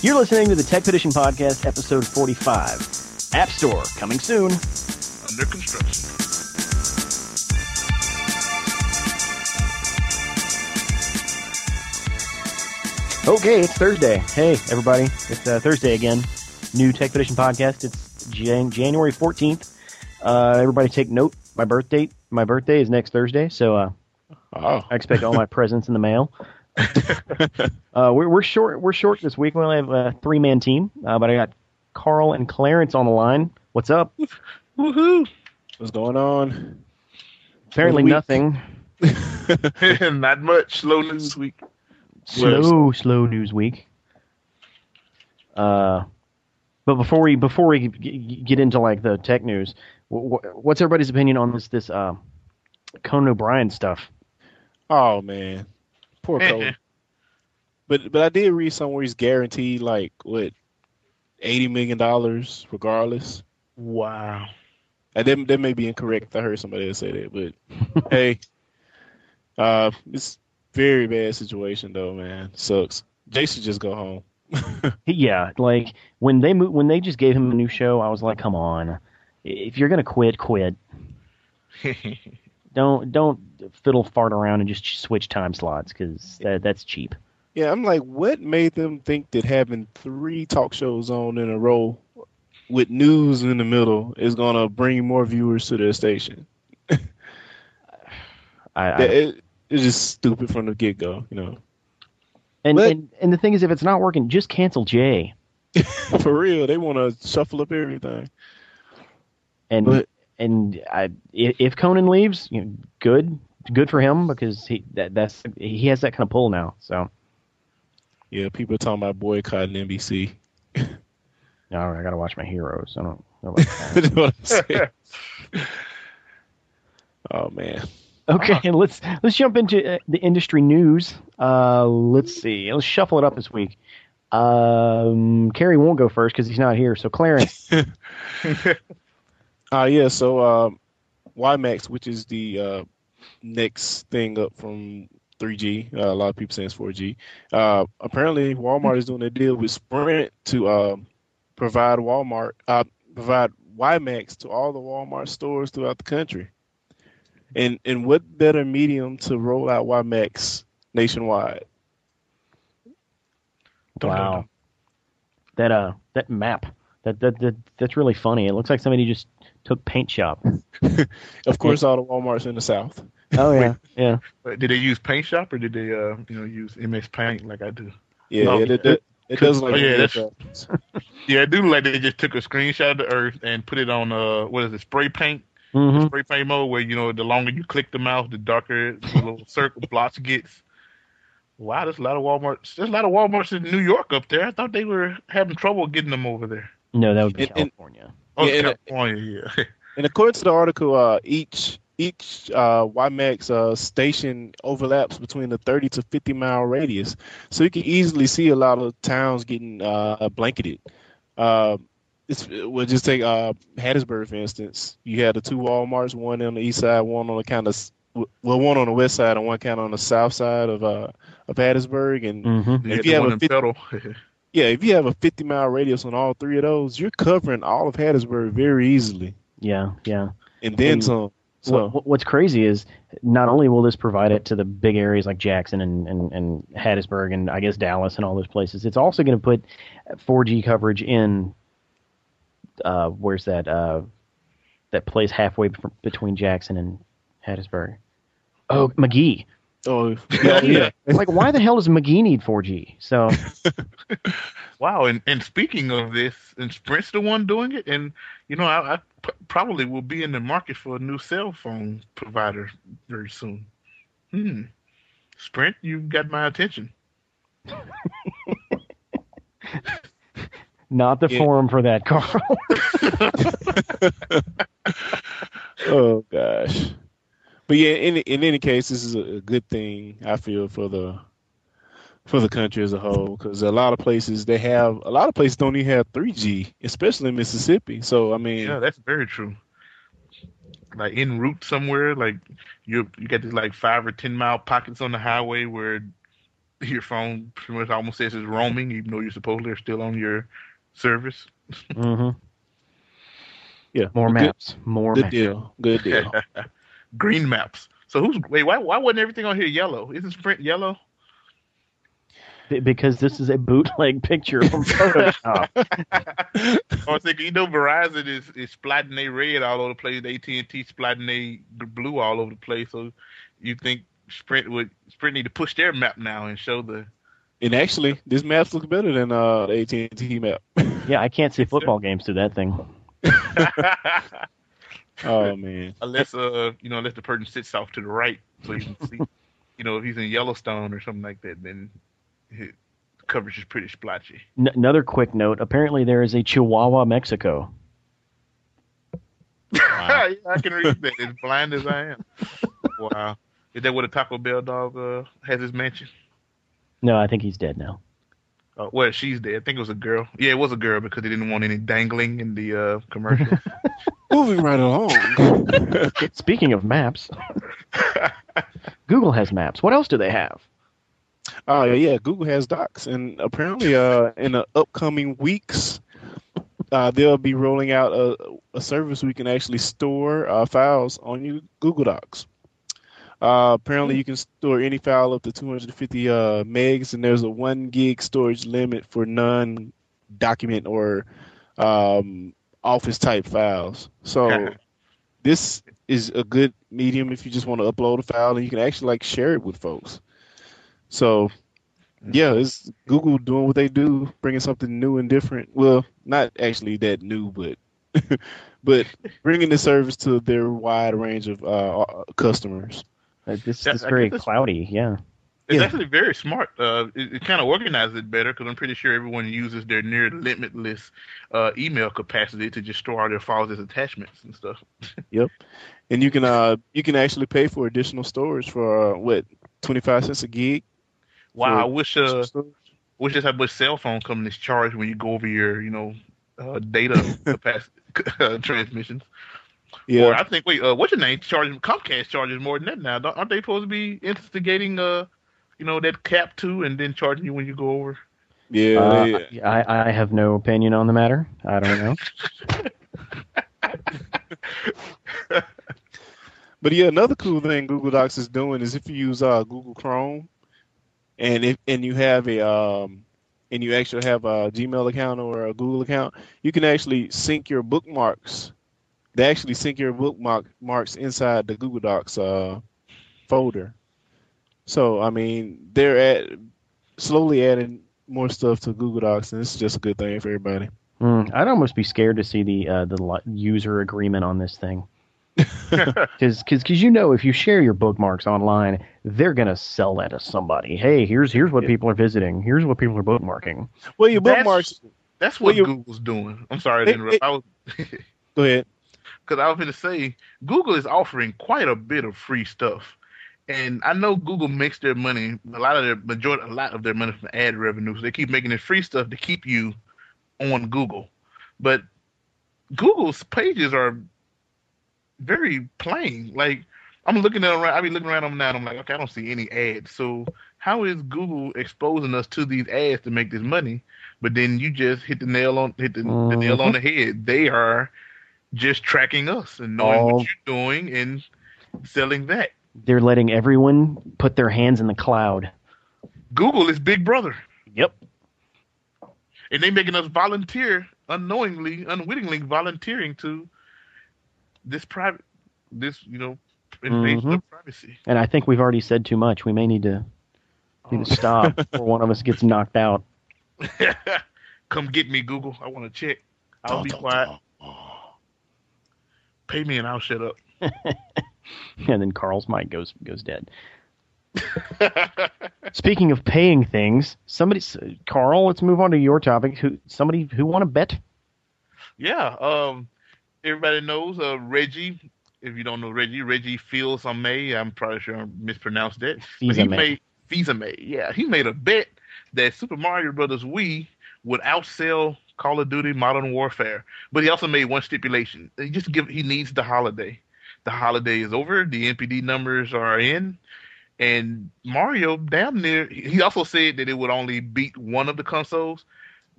You're listening to the Tech Petition Podcast, episode 45. App Store, coming soon. Under construction. Okay, it's Thursday. Hey, everybody. It's uh, Thursday again. New Tech Petition Podcast. It's Jan- January 14th. Uh, everybody take note. My birth date, my birthday is next Thursday, so uh, Oh, I expect all my presents in the mail. uh, we're, we're short. We're short this week. We only have a three man team, uh, but I got Carl and Clarence on the line. What's up? woohoo! What's going on? Apparently week. nothing. Not much. Slow news week. Slow, slow news week. Uh, but before we before we g- g- get into like the tech news, wh- wh- what's everybody's opinion on this this uh, Conan O'Brien stuff? Oh man, poor Cole. but but I did read somewhere he's guaranteed like what eighty million dollars regardless. Wow. And that, that may be incorrect. I heard somebody else say that, but hey, uh, it's very bad situation though, man. Sucks. Jay should just go home. Yeah, like when they mo- when they just gave him a new show, I was like, come on, if you're gonna quit, quit. Don't don't fiddle fart around and just switch time slots because that, that's cheap. Yeah, I'm like, what made them think that having three talk shows on in a row with news in the middle is gonna bring more viewers to their station? I, I, it, it's just stupid from the get go, you know. and, but- and and the thing is, if it's not working, just cancel Jay. For real, they want to shuffle up everything. And But- and I, if Conan leaves, you know, good, good for him because he that, that's he has that kind of pull now. So Yeah, people are talking about boycotting NBC. all right, I gotta watch my heroes. I don't know about that. Oh man, Okay, and let's let's jump into uh, the industry news. Uh, let's see. Let's shuffle it up this week. Um, Kerry won't go first because he's not here. So Clarence, uh yeah. So um, WiMAX, which is the uh, next thing up from 3G, uh, a lot of people saying it's 4G. Uh, apparently, Walmart is doing a deal with Sprint to um, provide Walmart uh, provide WiMAX to all the Walmart stores throughout the country. And and what better medium to roll out WiMAX nationwide? wow, that uh that map that, that that that's really funny. It looks like somebody just took paint shop. Of course, all the WalMarts in the South. Oh yeah, yeah. But did they use Paint Shop or did they, uh, you know, use MS Paint like I do? Yeah, Oh, it, it, it, it does look oh, yeah, like that's- Yeah, I do like they just took a screenshot of the Earth and put it on, uh, what is it, spray paint? hmm Spray paint mode where, you know, the longer you click the mouse, the darker the little circle blotch gets. Wow, there's a lot of Walmarts. There's a lot of Walmarts in New York up there. I thought they were having trouble getting them over there. No, that would be And- and- California. Oh, Yeah, and- California, yeah. And according to the article, uh, each each uh, WiMAX uh, station overlaps between a 30 to 50 mile radius, so you can easily see a lot of towns getting uh, blanketed. Uh, it's, we'll just take uh, Hattiesburg for instance. You had the two WalMarts, one on the east side, one on the kind of well, one on the west side and one kind of on the south side of uh, of Hattiesburg. And hmm If the you have a in fif- Federal. yeah, if you have a 50 mile radius on all three of those, you're covering all of Hattiesburg very easily, Yeah, yeah. and then And- some. So. What, what's crazy is not only will this provide it to the big areas like Jackson and, and, and Hattiesburg and I guess Dallas and all those places, it's also going to put 4G coverage in. Uh, where's that? Uh, that place halfway between Jackson and Hattiesburg. Oh, McGee. Oh, yeah, yeah. like, why the hell does McGee need 4G? So, Wow, and, and speaking of this, and Sprint's the one doing it, and you know, I, I p- probably will be in the market for a new cell phone provider very soon. Hmm, Sprint, you've got my attention. not the Yeah. forum for that, Carl. oh gosh. But yeah, in in any case, this is a a good thing I feel for the for the country as a whole because a lot of places they have a lot of places don't even have 3G, especially in Mississippi. So I mean, Yeah, that's very true. Like en route somewhere, like you you got these like five or ten mile pockets on the highway where your phone pretty much almost says it's roaming, even though you're supposedly still on your service. hmm Yeah, More good- maps. More Good maps. deal. Good deal. Green maps. So who's wait? Why why wasn't everything on here yellow? Isn't Sprint yellow? Because this is a bootleg picture from Photoshop. I was thinking, you know, Verizon is is splatting they red all over the place. AT and T splatting they blue all over the place. So you think Sprint would Sprint need to push their map now and show the and actually, this map looks better than uh, the AT&T map. yeah, I can't see football games through that thing. oh man. unless uh you know unless the person sits off to the right so you can see you know if he's in Yellowstone or something like that then his coverage is pretty splotchy. N- another quick note: apparently, there is a Chihuahua, Mexico. yeah, I can read that. As blind as I am. Wow. Is that where the Taco Bell dog uh, has his mansion? No, I think he's dead now. Uh, well, she's dead. I think it was a girl. Yeah, it was a girl because they didn't want any dangling in the uh, commercial. Moving right along. Speaking of maps, Google has maps. What else do they have? Oh yeah, yeah. Google has Docs, and apparently, uh, in the upcoming weeks, uh, they'll be rolling out a, a service we can actually store uh, files on your Google Docs. Uh, apparently, you can store any file up to 250 uh, megs, and there's a one gig storage limit for non-document or um, office type files. So this is a good medium if you just want to upload a file and you can actually like share it with folks. So yeah, it's Google doing what they do, bringing something new and different. Well, not actually that new, but but bringing the service to their wide range of uh, customers. Uh, This Yeah, is very this- cloudy. Yeah. It's Yeah. actually very smart. Uh, it, it kind of organizes it better because I'm pretty sure everyone uses their near limitless uh, email capacity to just store all their files as attachments and stuff. Yep, and you can uh you can actually pay for additional storage for uh, what twenty five cents a gig. Wow, for I wish uh, additional storage. wish this had much cell phone companies charge when you go over your you know uh, data capacity uh, transmissions. Or yeah, I think wait, uh, what's your name? Charges Comcast charges more than that now. Don't- Aren't they supposed to be instigating uh you know that cap too and then charging you when you go over? yeah, Uh, yeah. I, I have no opinion on the matter. I don't know. But yeah, another cool thing Google Docs is doing is if you use uh, Google Chrome, and if and you have a um, and you actually have a Gmail account or a Google account, you can actually sync your bookmarks. They actually sync your bookmark marks inside the Google Docs uh, folder. So I mean, they're at slowly adding more stuff to Google Docs, and it's just a good thing for everybody. Hmm, I'd almost be scared to see the uh, the user agreement on this thing. Because because you know if you share your bookmarks online, they're gonna sell that to somebody. Hey, here's here's what Yeah. people are visiting. Here's what people are bookmarking. Well, your bookmarks. That's Well, what you- Google's doing. I'm sorry They- to interrupt. I was Go ahead. Because I was going to say Google is offering quite a bit of free stuff, and I know Google makes their money a lot of their majority a lot of their money from ad revenue. So they keep making this free stuff to keep you on Google, but Google's pages are very plain. Like I'm looking at around, I be looking around them now. And I'm like, okay, I don't see any ads. So how is Google exposing us to these ads to make this money? But then you just hit the nail on hit the, the nail mm-hmm. on the head. They are just tracking us and knowing All- what you're doing and selling that. They're letting everyone put their hands in the cloud. Google is Big Brother, Yep. and they making us volunteer unknowingly, unwittingly volunteering to this private, this you know, invasion of mm-hmm. privacy. And I think we've already said too much. We may need to need to stop before one of us gets knocked out. Come get me, Google. I want to check. I'll be quiet. Pay me, and I'll shut up. And then Carl's mic goes goes dead. Speaking of paying things, somebody, Carl, let's move on to your topic. Who somebody who want to bet? Yeah. Um. Everybody knows uh, Reggie. If you don't know Reggie, Reggie Fils May. I'm probably sure I mispronounced that. But he made Fils-Aimé. Yeah, he made a bet that Super Mario Brothers Wii would outsell Call of Duty Modern Warfare. But he also made one stipulation. He just give he needs the holiday. The holiday is over. The NPD numbers are in. And Mario, damn near, he also said that it would only beat one of the consoles,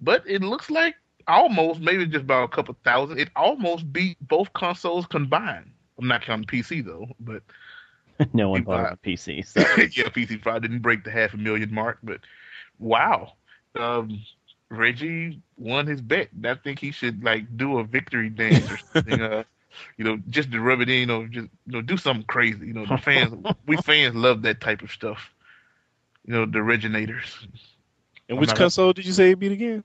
but it looks like almost, maybe just about a couple thousand, it almost beat both consoles combined. I'm not counting PC though, but no one bought a PC. So. yeah, PC probably didn't break the half a million mark, but wow. Um, Reggie won his bet. I think he should like do a victory dance or something. uh, you know, just to rub it in, you know, just you know, do something crazy. You know, the fans, we fans love that type of stuff. You know, the originators. And I'm which console did you say he beat again?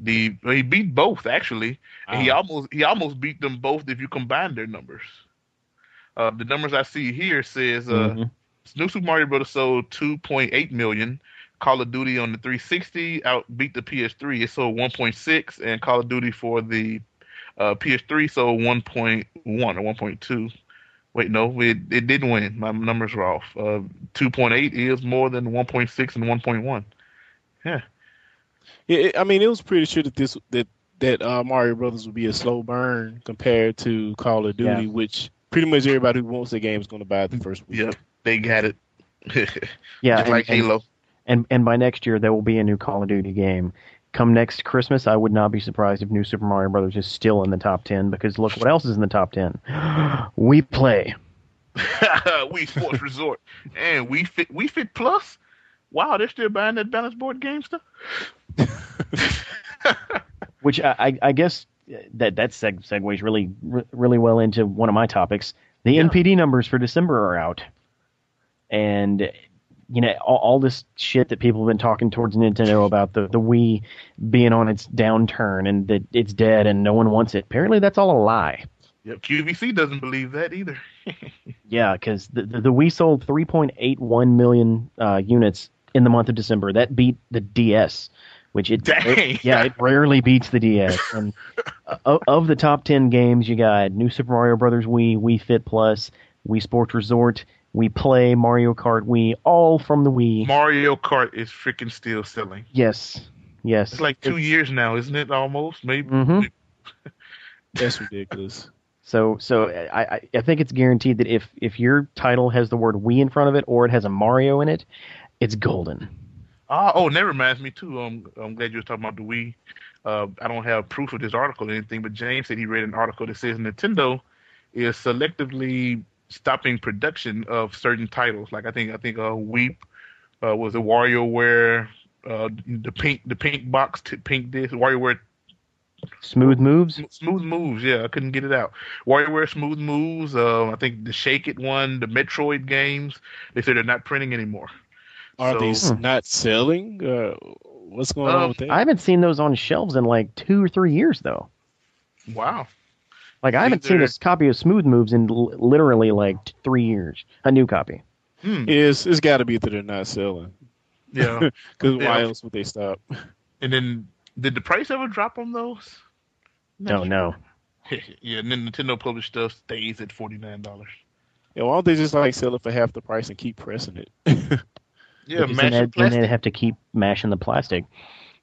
The well, he beat both actually. And he Ah. almost he almost beat them both if you combine their numbers. Uh, the numbers I see here says uh, Mhm. New Super Mario Bros. sold 2.8 million. Call of Duty on the 360 outbeat the PS3. It sold 1.6, and Call of Duty for the uh, PS3 sold 1.1 or 1.2. Wait, no, it it didn't win. My numbers were off. Uh, 2.8 is more than 1.6 and 1.1. Yeah, it, I mean, it was pretty sure that this that that uh, Mario Brothers would be a slow burn compared to Call of Duty, Yeah. which pretty much everybody who wants the game is going to buy it the first week. Yep, they got it. Yeah, Just and, like Halo. and and and by next year there will be a new Call of Duty game. Come next Christmas, I would not be surprised if New Super Mario Brothers is still in the top ten because look what else is in the top ten. Wii Play. Wii Sports Resort and Wii Fit Wii Fit Plus. Wow, they're still buying that balance board game stuff. which I, I, guess that that seg- segues really re- really well into one of my topics. The Yeah. NPD numbers for December are out, and you know all, all this shit that people have been talking towards Nintendo about the the Wii being on its downturn and that it's dead and no one wants it. Apparently, that's all a lie. Yep, QVC doesn't believe that either. Yeah, because the, the the Wii sold 3.81 million uh, units in the month of December. That beat the DS, which it, it- yeah it rarely beats the DS. And uh, of, of the top 10 games, you got New Super Mario Brothers Wii, Wii Fit Plus, Wii Sports Resort, Wii Play, Mario Kart Wii, all from the Wii. Mario Kart is freaking still selling. yes, yes. It's like two years now, isn't it? Almost, maybe. Mm-hmm. That's ridiculous. So, so I, I, I think it's guaranteed that if if your title has the word Wii in front of it or it has a Mario in it, it's golden. Ah, oh, and that reminds me too. Um, I'm glad you were talking about the Wii. Uh, I don't have proof of this article or anything, but James said he read an article that says Nintendo is selectively stopping production of certain titles. Like I think I think uh, Weep uh, was a WarioWare, uh, the pink the pink box, t- pink disc, WarioWare Smooth moves. Smooth Moves. Yeah, I couldn't get it out. WarioWare Smooth Moves. Uh, I think the Shake It one, the Metroid games. They said they're not printing anymore. Are So- these Hmm. not selling? Uh, what's going Um, on with that? I haven't seen those on shelves in like two or three years though. Wow. Like I haven't seen a copy of Smooth Moves in l- literally like t- three years. A new copy. Hmm. It's it's got to be that they're not selling. Yeah. Because Yeah. why else would they stop? and then, did the price ever drop on those? No, no. yeah, and then Nintendo published stuff stays at forty nine dollars. Yeah, why don't they just like sell it for half the price and keep pressing it? Yeah, Because then matching they'd- then they'd have to keep mashing the plastic.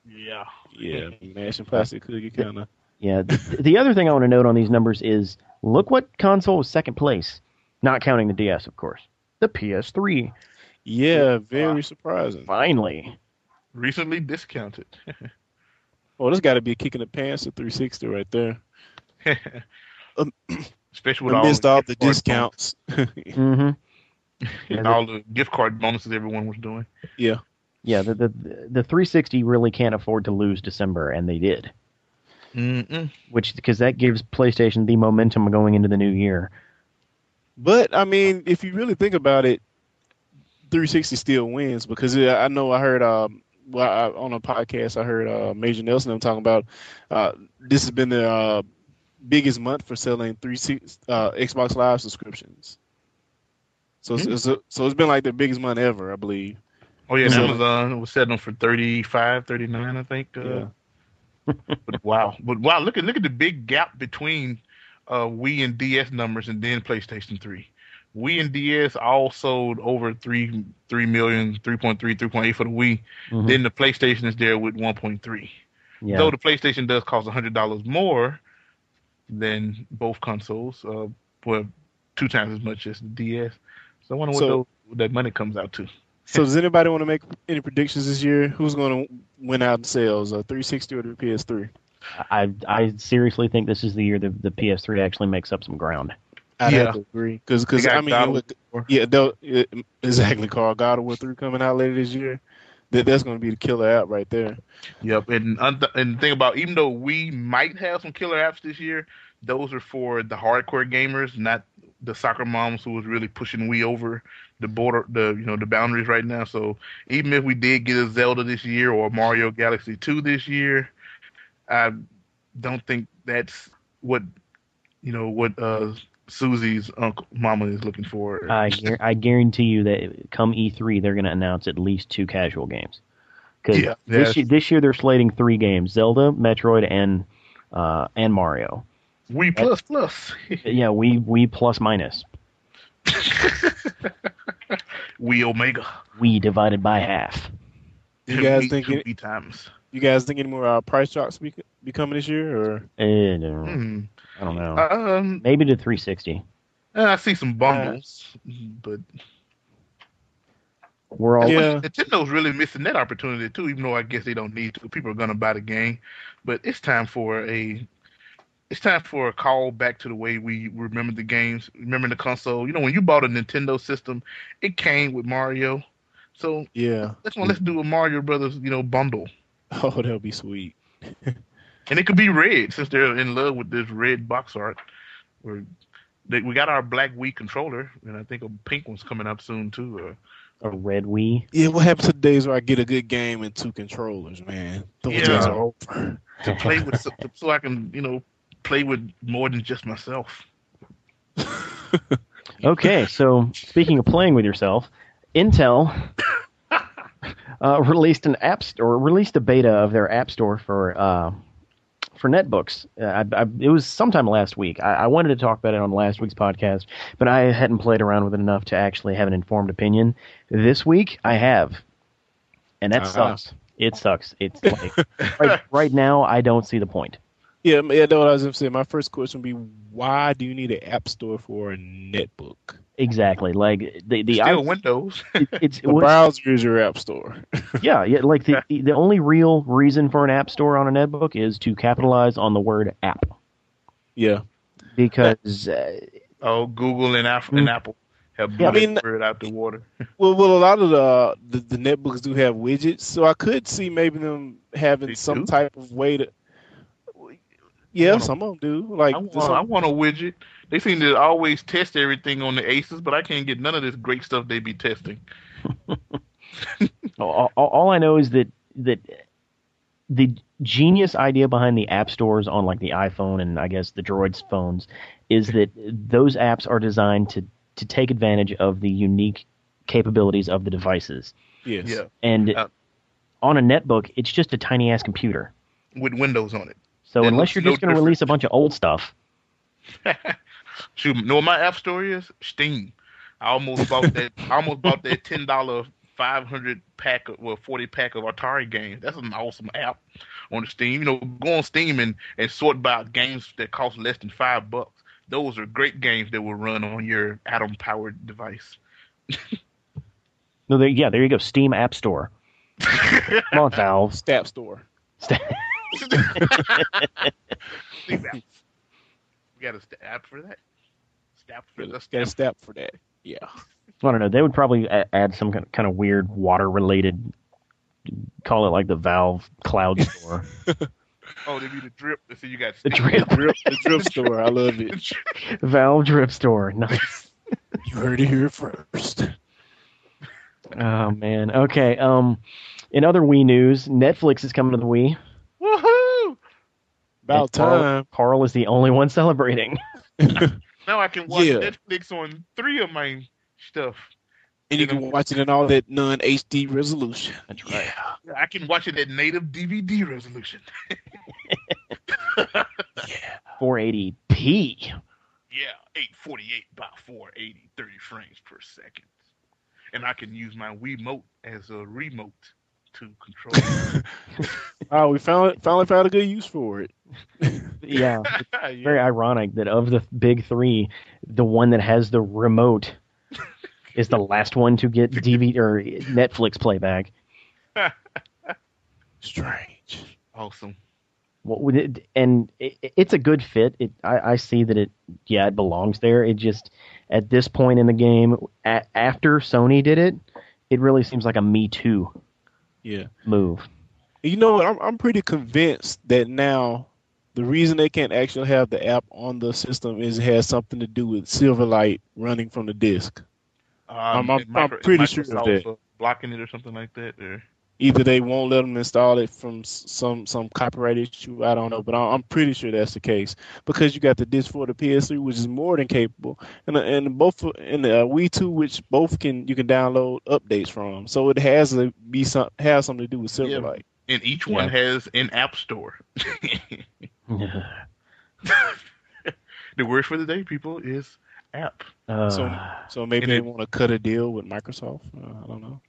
Yeah. yeah, mashing plastic could get kind of. Yeah. The, the other thing I want to note on these numbers is look what console was second place, not counting the DS, of course. The PS3. Yeah, very surprising. Finally. Recently discounted. Oh, this got to be a kick in the pants at 360 right there. Um, Especially with all Amidst the all the card discounts. hmm and all the gift card bonuses everyone was doing. yeah. Yeah. The, the the 360 really can't afford to lose December, and they did. Mm-mm. Which because that gives PlayStation the momentum going into the new year. But I mean, if you really think about it, 360 still wins because uh, I know I heard um well I, on a podcast I heard uh, Major Nelson them talking about uh, this has been the uh, biggest month for selling 360 uh, Xbox Live subscriptions. So it's, Hmm. it's a, so it's been like the biggest month ever, I believe. Oh yeah, and So- Amazon was selling them for 35 39 I think. Uh, Yeah. But wow, but wow, look at look at the big gap between uh, Wii and DS numbers, and then PlayStation Three. Wii and DS all sold over three three million, 3.3, 3.8 for the Wii. Mhm. Then the PlayStation is there with one point three. yeah. Though the PlayStation does cost hundred dollars more than both consoles, uh, well, two times as much as the DS. So I wonder what So- those that money comes out to. So does anybody want to make any predictions this year? Who's going to win out in sales, a 360 or the PS3? I I seriously think this is the year the the PS3 actually makes up some ground. I'd Yeah. have to agree because They got I mean, God look, yeah, they'll- it, exactly. Carl God of War three coming out later this year. That that's going to be the killer app right there. Yep, and uh, and the thing about even though we might have some killer apps this year, those are for the hardcore gamers, not the soccer moms who was really pushing Wii over the border, the you know the boundaries right now. So even if we did get a Zelda this year or Mario Galaxy Two this year, I don't think that's what you know what uh Susie's uncle mama is looking for. I I guarantee you that come E3 they're going to announce at least two casual games. Because Yeah, this year, this year they're slating three games: Zelda, Metroid, and uh, and Mario. Wii plus plus. Yeah, Wii Wii plus minus. Wii Omega. Wii divided by half. You guys Wii think two it- Wii times. You guys think any more uh, price drops be, be coming this year? Or Hmm. I don't know. Um, Maybe to 360. Uh, I see some bundles, but We're all Yeah. Nintendo's really missing that opportunity too. Even though I guess they don't need to, people are gonna buy the game, but it's time for a, it's time for a call back to the way we remember the games. Remember the console. You know, when you bought a Nintendo system, it came with Mario. So yeah, let's let's do a Mario Brothers, you know, bundle, oh that'll be sweet. and it could be red since they're in love with this red box art. We're, they, we got our black Wii controller, and I think a pink one's coming up soon too. Uh, a red Wii. Yeah, what happens to the days where I get a good game and two controllers, man? Those Yeah. days are over. to play with so, so I can you know play with more than just myself. Okay, so speaking of playing with yourself, Intel uh, released an app store, released a beta of their app store for uh, for netbooks. Uh, I, I, it was sometime last week. I, I wanted to talk about it on last week's podcast, but I hadn't played around with it enough to actually have an informed opinion. This week, I have, and that Uh-huh. sucks. It sucks. It's like right, right now, I don't see the point. Yeah, yeah, that's what I was gonna say. My first question would be, why do you need an app store for a netbook? Exactly. Like the the Still I- Windows. it- it's The what- browser is your app store. Yeah, yeah. Like the the only real reason for an app store on a netbook is to capitalize on the word app yeah, because uh, oh, Google and, Apple and Apple have Yeah, I mean- that word out the water. well, well, a lot of the, the the netbooks do have widgets, so I could see maybe them having They some do? type of way to. Yeah, wanna- some of them do. Like I want, I want a widget. They seem to always test everything on the Aces, but I can't get none of this great stuff they be testing. all, all- all I know is that that the genius idea behind the app stores on like the iPhone and I guess the Droids phones is that those apps are designed to to take advantage of the unique capabilities of the devices. yes. Yeah, And Uh, on a netbook, it's just a tiny ass computer. with Windows on it. So It unless you're no just going to release a bunch of old stuff, Shoot, know what my app store is? Steam. I almost bought that. I almost bought that ten dollar five hundred pack, of, well, forty pack of Atari games. That's an awesome app on the Steam. You know, go on Steam and and sort by games that cost less than five bucks. Those are great games that will run on your Atom powered device. no, there, yeah, there you go, Steam App Store. Come on, Valve. Stap store. Steam apps. We got a st- app for that. Stap for the Got a stap. stap for that. Yeah. I don't know. They would probably add some kind kind of weird water related. Call it like the Valve Cloud Store. Oh, they be the drip. They say you got The Steam. drip. Drip, the drip store. I love it. Valve Drip Store. Nice. You heard it here first. Oh man. Okay. Um, in other Wii news, Netflix is coming to the Wii. Woohoo! About And Carl- time. Carl is the only one celebrating. Now I can watch Yeah. Netflix on three of my stuff. And you can watch it in all that non HD resolution. That's right. Yeah. I can watch it at native DVD resolution. yeah. 480p. Yeah, 848 by 480, 30 frames per second. And I can use my Wiimote as a remote to control. Oh, we finally finally found a good use for it. Yeah. yeah. Very ironic that of the big three, the one that has the remote is the last one to get DVD or Netflix playback. Strange. awesome. What would it, and it, it's a good fit. It, I, I see that it, yeah, it belongs there. It just at this point in the game, a, after Sony did it, it really seems like a Me Too Yeah. move. You know what? I'm I'm pretty convinced that now the reason they can't actually have the app on the system is it has something to do with Silverlight running from the disk. Um, I'm- I'm- and I'm Micro- pretty sure of that. blocking it or something like that. Or Either they won't let them install it from some some copyright issue. I don't know, but I- I'm pretty sure that's the case because you got the disc for the PS3, which is more than capable, and the- and both and the uh, Wii 2, which both can you can download updates from. So it has to be some has something to do with Yeah. Silverlight. and each one has an app store. the word for the day, people, is app. Uh, So so maybe they want to cut a deal with Microsoft. Uh, I don't know.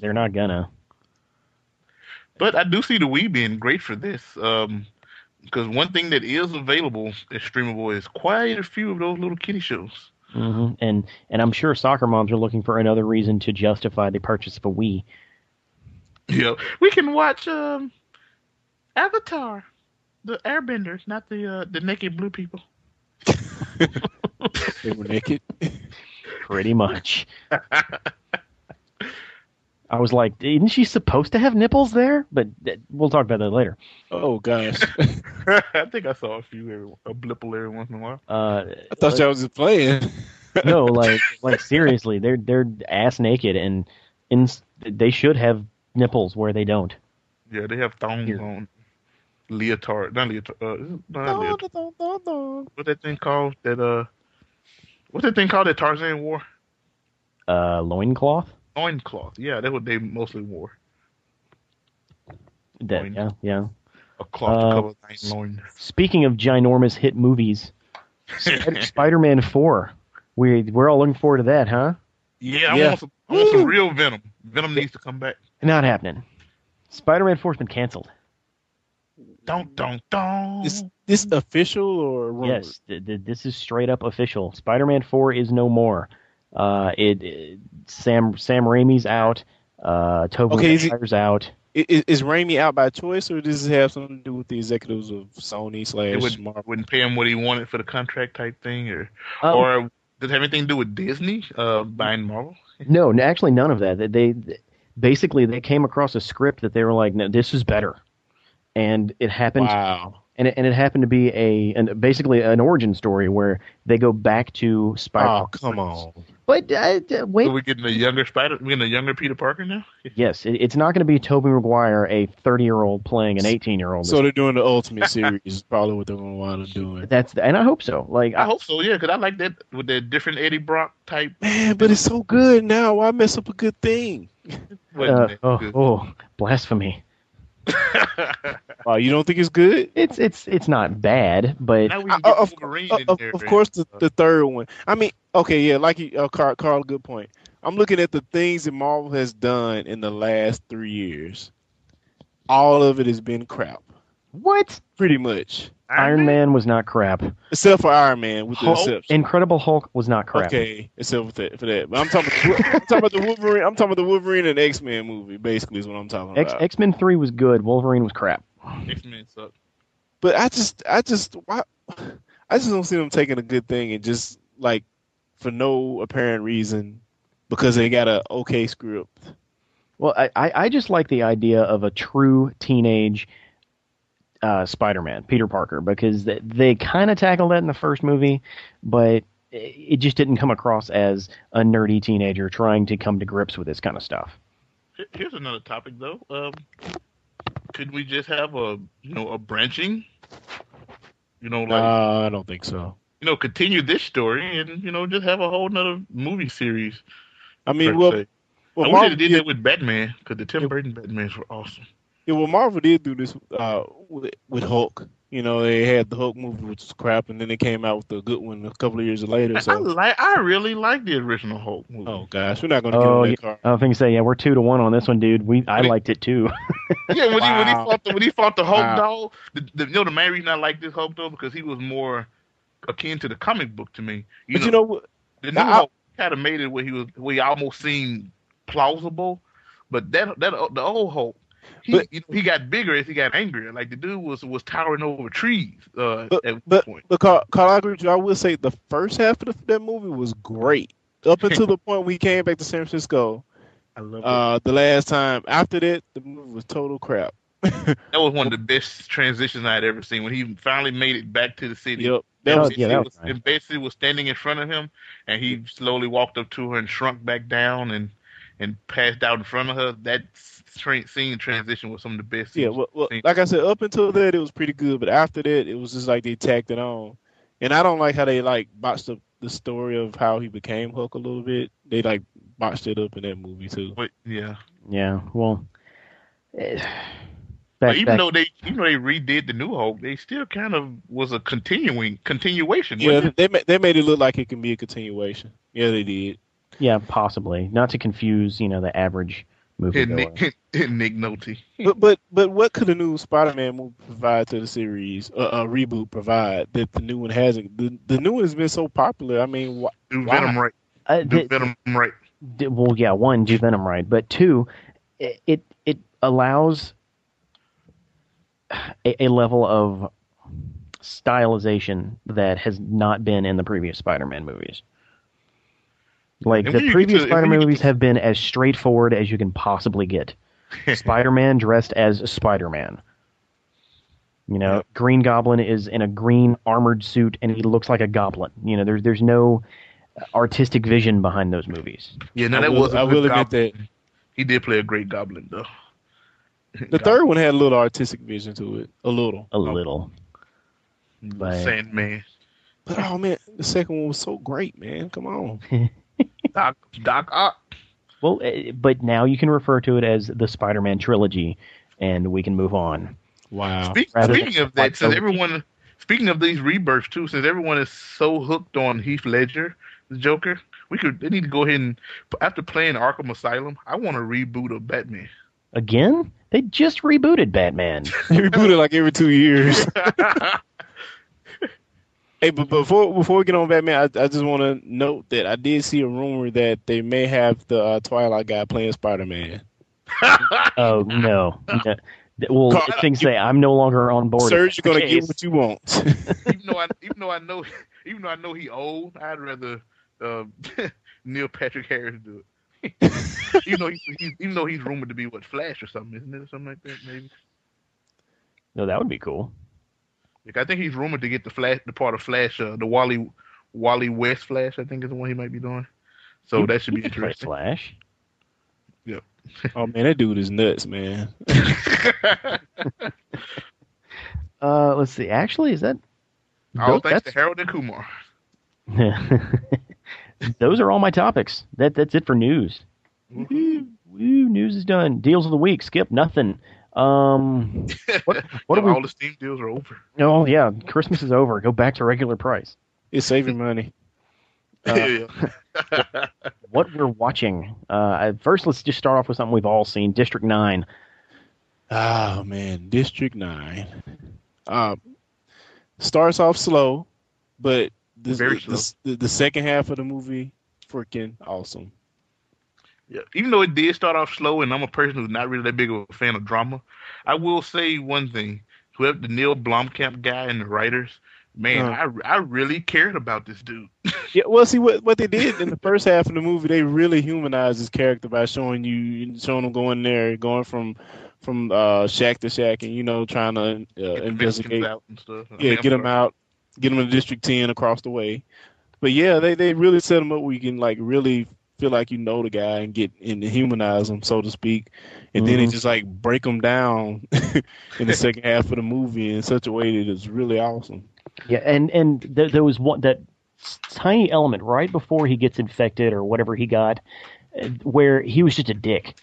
They're not gonna. But I do see the Wii being great for this. Um, because one thing that is available as streamable is quite a few of those little kitty shows. hmm And and I'm sure soccer moms are looking for another reason to justify the purchase of a Wii. Yeah, we can watch um, Avatar, the Airbenders, not the uh, the naked blue people. They were naked. Pretty much. I was like, isn't she supposed to have nipples there? But th- we'll talk about that later. oh gosh, I think I saw a few every, a blipple every once in a while. Uh, I thought y'all was just playing. no, like, like seriously, they're they're ass naked, and in, they should have nipples where they don't. Yeah, they have thongs Here. on. Leotard, not leotard. Uh, not leotard. What's that thing called? That uh, what's that thing called that Tarzan wore? Uh, loincloth? Loincloth. Yeah, that's what they mostly wore. That, Loin. yeah, yeah. A cloth to Uh, cover nice loin. Speaking of ginormous hit movies, Spider-Man Four. We we're all looking forward to that, huh? Yeah, I Yeah. want some. I want some real Venom. Venom needs to come back. Not happening. Spider-Man Four's been canceled. Don't, don't, don't. Is this official or rumored? Yes, th- th- this is straight up official. Spider-Man Four is no more. Uh, it, it Sam Sam Raimi's out. Uh, Tobey Okay, is Maguire's out. Is, is Raimi out by choice, or does it have something to do with the executives of Sony They slash would, Marvel? wouldn't pay him what he wanted for the contract type thing, or Um, or does it have anything to do with Disney uh, buying Marvel? No, actually, none of that. They, they basically they came across a script that they were like, "No, this is better," and it happened. Wow. And it, and it happened to be a an, basically an origin story where they go back to Spider. Oh, come on. But uh, wait, So we're getting a younger Spider, we're getting a younger Peter Parker now. yes, it, it's not going to be Tobey Maguire, a thirty-year-old playing an eighteen-year-old. So they're doing the Ultimate Series, is probably what they're going to wind up doing. That's and I hope so. Like I hope so, yeah, because I like that with that different Eddie Brock type. Man, but it's so good now. Why mess up a good thing? uh, oh, good. oh, blasphemy! Wow, you don't think it's good? It's it's it's not bad, but now we Uh, can get of, Wolverine of, in of, there. of course, the, Uh, the third one. I mean, okay, yeah, like you, uh, Carl, Carl, good point. I'm looking at the things that Marvel has done in the last three years. All of it has been crap, what? pretty much, Iron Man was not crap. except for Iron Man, with the exception. Incredible Hulk was not crap. Okay, except for that, for that. But I'm talking, about, I'm talking about the Wolverine. I'm talking about the Wolverine and X Men movie. Basically, is what I'm talking X about. X Men Three was good. Wolverine was crap. X Men suck. But I just, I just, why, I just don't see them taking a good thing and just like for no apparent reason because they got a okay script. Well, I, I I just like the idea of a true teenage uh, Spider-Man, Peter Parker, because they, they kind of tackled that in the first movie, but it it just didn't come across as a nerdy teenager trying to come to grips with this kind of stuff. Here's another topic, though. Um, could we just have a you know a branching? You know, like No, I don't think so. you know, continue this story and you know just have a whole nother movie series. I mean, per well, se. well, I wish Marvel they did did, that with Batman because the Tim Yeah. Burton Batmans were awesome. Yeah, well, Marvel did do this uh, with, with Hulk. You know, they had the Hulk movie, which was crap, and then they came out with the good one a couple of years later. I, I So, like, I really like the original Hulk movie. oh gosh, we're not going to get Oh, on yeah. that car. I think say, yeah, we're two to one on this one, dude. We I Really? liked it too. Yeah, when, he, when he fought the when he fought the Hulk Wow. doll, the, the, you know the main reason I like this Hulk though because he was more akin to the comic book to me. You But know, you know what? the new I- Hulk, kind of made it where he was where he almost seemed plausible. But that that the old Hulk, he But- you know, he got bigger as he got angrier. Like the dude was was towering over trees uh, But- at one But point. but Carl, Carl, I agree with you. I will say the first half of the, that movie was great up until the point we came back to San Francisco. I love Uh, the last time after that, the movie was total crap. That was one of the best transitions I had ever seen when he finally made it back to the city. Yep, that was And yeah, that was was, nice. and Betsy was standing in front of him, and he slowly walked up to her and shrunk back down and and passed out in front of her. That tra- scene transition was some of the best. yeah. Well, well, like I said, up until that, it was pretty good. But after that, it was just like they tacked it on. And I don't like how they like botched up the story of how he became Hulk a little bit. They like botched it up in that movie too. But yeah, Yeah, well, eh, back, even back, though they even though they redid the new Hulk, they still kind of was a continuing continuation. Yeah, wasn't it? they ma- they made it look like it can be a continuation. Yeah, they did. yeah, possibly not to confuse, you know, the average movie. Hit Nick, hit, hit Nick Nolte. But but but what could a new Spider-Man movie provide to the series? Uh, a reboot provide that the new one hasn't. The the new one has been so popular. I mean, wh- Do Why? Venom right. Uh, Do th- Venom right. d- well, yeah, one, do Venom right, but two, it it, it allows a, a level of stylization that has not been in the previous Spider-Man movies. Like And the when you get previous to- Spider-Man when you get movies to- have been as straightforward as you can possibly get. Spider-Man dressed as Spider-Man. You know, Yep. Green Goblin is in a green armored suit and he looks like a goblin. You know, there's there's no artistic vision behind those movies. Yeah, no, I that will- was. a I good will admit goblin. that. He did play a great goblin though. the third one had a little artistic vision to it, a little. A little. But- Sandman. But oh man, the second one was so great, man. Come on. Doc Doc Ock. Well, eh, but now you can refer to it as the Spider-Man trilogy, and we can move on. Wow. Speak, speaking of that, since so- everyone, speaking of these rebirths too, since everyone is so hooked on Heath Ledger, the Joker, we could they need to go ahead and after playing Arkham Asylum, I want to reboot of Batman. Again? They just rebooted Batman. They reboot it like every two years. Hey, but before before we get on Batman, I, I just want to note that I did see a rumor that they may have the uh, Twilight guy playing Spider Man. oh no. no. Well, Carl, things say I'm no longer on board. Serge, you're gonna Okay. get what you want. even though I even though I know even though I know he old, I'd rather uh, Neil Patrick Harris do it. even though he's, he's even though he's rumored to be what Flash or something, isn't it? Or something like that, maybe. No, that would be cool. Like, I think he's rumored to get the Flash, the part of Flash, uh, the Wally Wally West Flash. I think is the one he might be doing. So He- that should be he could play interesting. Flash. Yep. oh man, that dude is nuts, man. Uh, let's see. Actually, is that? All Those- thanks to Harold and Kumar. Those are all my topics. That that's it for news. Woo, woo, news is done. Deals of the week. Skip nothing. Um. What? What are we? all the Steam deals are over. Oh yeah, Christmas is over. Go back to regular price. It's saving money. Uh, yeah. What we're watching. Uh, first, let's just start off with something we've all seen. District Nine. Oh man, District Nine. Um, starts off slow, but the, Very the, the, the second half of the movie freaking awesome. Yeah, even though it did start off slow, and I'm a person who's not really that big of a fan of drama, I will say one thing: whoever the Neil Blomkamp guy and the writers, man, I I really cared about this dude. Yeah, well, see what what they did in the first half of the movie, they really humanized his character by showing you, showing him going there, going from from uh, shack to shack, and you know, trying to uh, Get investigate. out and stuff. I Yeah, mean, get him out, get him in District Ten across the way. But yeah, they they really set him up where you can like really feel like you know the guy and get and humanize him, so to speak, and then it Mhm. just like break him down in the second half of the movie in such a way that is really awesome. Yeah, and and th- there was one that tiny element right before he gets infected or whatever he got, uh, where he was just a dick.